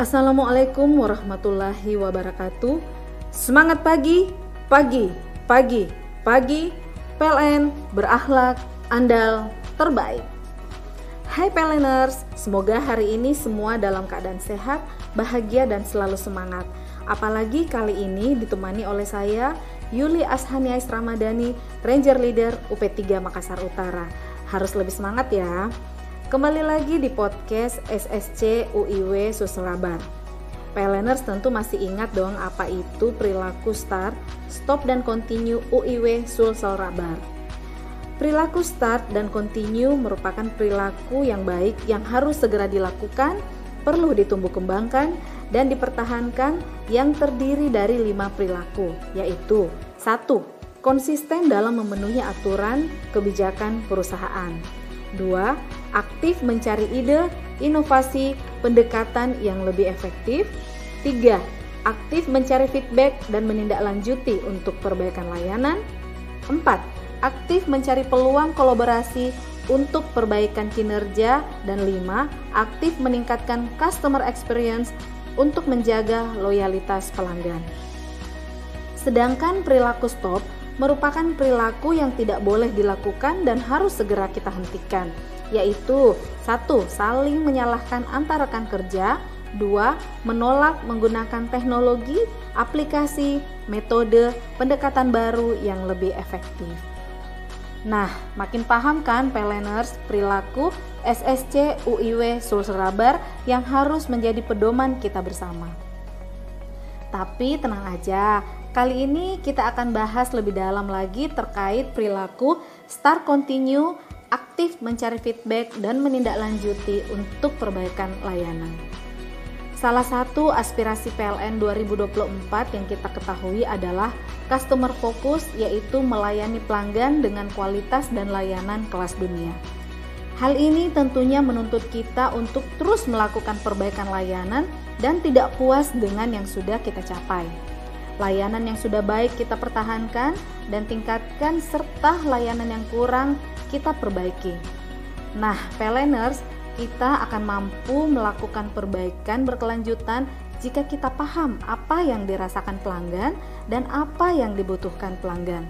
Assalamualaikum warahmatullahi wabarakatuh. Semangat pagi, pagi, pagi, pagi. PLN berakhlak, andal, terbaik. Hai PLNers, semoga hari ini semua dalam keadaan sehat, bahagia dan selalu semangat. Apalagi kali ini ditemani oleh saya Yuli Ashaniais Ramadhani, Ranger Leader UP3 Makassar Utara. Harus lebih semangat ya. Kembali lagi di podcast SSC UIW Susurabar. PLNers tentu masih ingat dong apa itu perilaku start, stop dan continue UIW Sulselrabar. Perilaku start dan continue merupakan perilaku yang baik yang harus segera dilakukan, perlu ditumbuh kembangkan, dan dipertahankan yang terdiri dari lima perilaku, yaitu satu, Konsisten dalam memenuhi aturan kebijakan perusahaan. 2. Aktif mencari ide, inovasi, pendekatan yang lebih efektif. 3. Aktif mencari feedback dan menindaklanjuti untuk perbaikan layanan. 4. Aktif mencari peluang kolaborasi untuk perbaikan kinerja dan 5. Aktif meningkatkan customer experience untuk menjaga loyalitas pelanggan. Sedangkan perilaku stop merupakan perilaku yang tidak boleh dilakukan dan harus segera kita hentikan, yaitu satu, saling menyalahkan antar rekan kerja, dua, menolak menggunakan teknologi, aplikasi, metode, pendekatan baru yang lebih efektif. Nah, makin paham kan peleners perilaku SSC UIW Sulserabar yang harus menjadi pedoman kita bersama. Tapi tenang aja, Kali ini kita akan bahas lebih dalam lagi terkait perilaku start continue, aktif mencari feedback dan menindaklanjuti untuk perbaikan layanan. Salah satu aspirasi PLN 2024 yang kita ketahui adalah customer focus yaitu melayani pelanggan dengan kualitas dan layanan kelas dunia. Hal ini tentunya menuntut kita untuk terus melakukan perbaikan layanan dan tidak puas dengan yang sudah kita capai. Layanan yang sudah baik kita pertahankan dan tingkatkan serta layanan yang kurang kita perbaiki. Nah, peleners, kita akan mampu melakukan perbaikan berkelanjutan jika kita paham apa yang dirasakan pelanggan dan apa yang dibutuhkan pelanggan.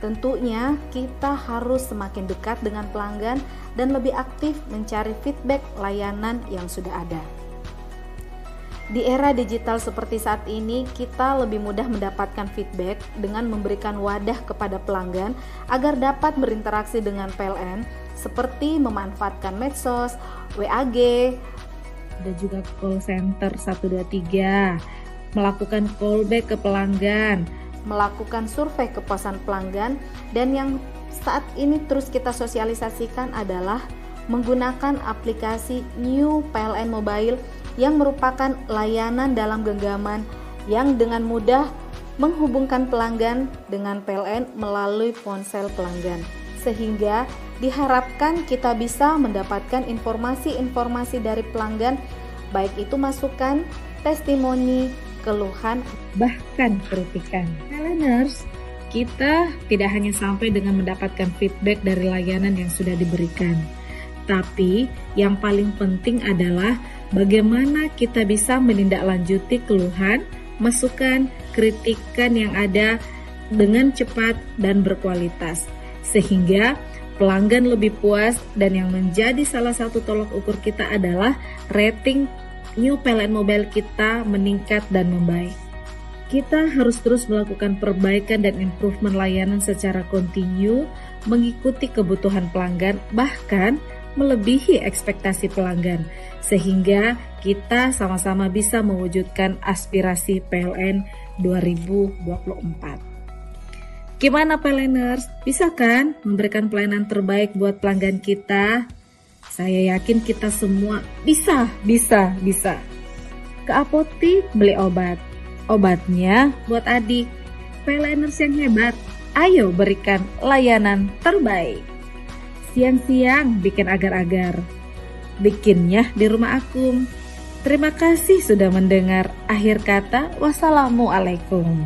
Tentunya kita harus semakin dekat dengan pelanggan dan lebih aktif mencari feedback layanan yang sudah ada. Di era digital seperti saat ini, kita lebih mudah mendapatkan feedback dengan memberikan wadah kepada pelanggan agar dapat berinteraksi dengan PLN seperti memanfaatkan medsos, WAG, ada juga call center 123, melakukan callback ke pelanggan, melakukan survei kepuasan pelanggan dan yang saat ini terus kita sosialisasikan adalah menggunakan aplikasi New PLN Mobile yang merupakan layanan dalam genggaman yang dengan mudah menghubungkan pelanggan dengan PLN melalui ponsel pelanggan. Sehingga diharapkan kita bisa mendapatkan informasi-informasi dari pelanggan baik itu masukan, testimoni, keluhan, bahkan kritikan. Peleners, kita tidak hanya sampai dengan mendapatkan feedback dari layanan yang sudah diberikan, tapi yang paling penting adalah bagaimana kita bisa menindaklanjuti keluhan, masukan, kritikan yang ada dengan cepat dan berkualitas, sehingga pelanggan lebih puas dan yang menjadi salah satu tolok ukur kita adalah rating new PLN mobile kita meningkat dan membaik. Kita harus terus melakukan perbaikan dan improvement layanan secara kontinu, mengikuti kebutuhan pelanggan, bahkan melebihi ekspektasi pelanggan, sehingga kita sama-sama bisa mewujudkan aspirasi PLN 2024. Gimana PLNers? Bisa kan memberikan pelayanan terbaik buat pelanggan kita? Saya yakin kita semua bisa, bisa, bisa. Ke apotik beli obat. Obatnya buat adik. PLNers yang hebat, ayo berikan layanan terbaik. Siang-siang bikin agar-agar. Bikinnya di rumah aku. Terima kasih sudah mendengar. Akhir kata, wassalamualaikum.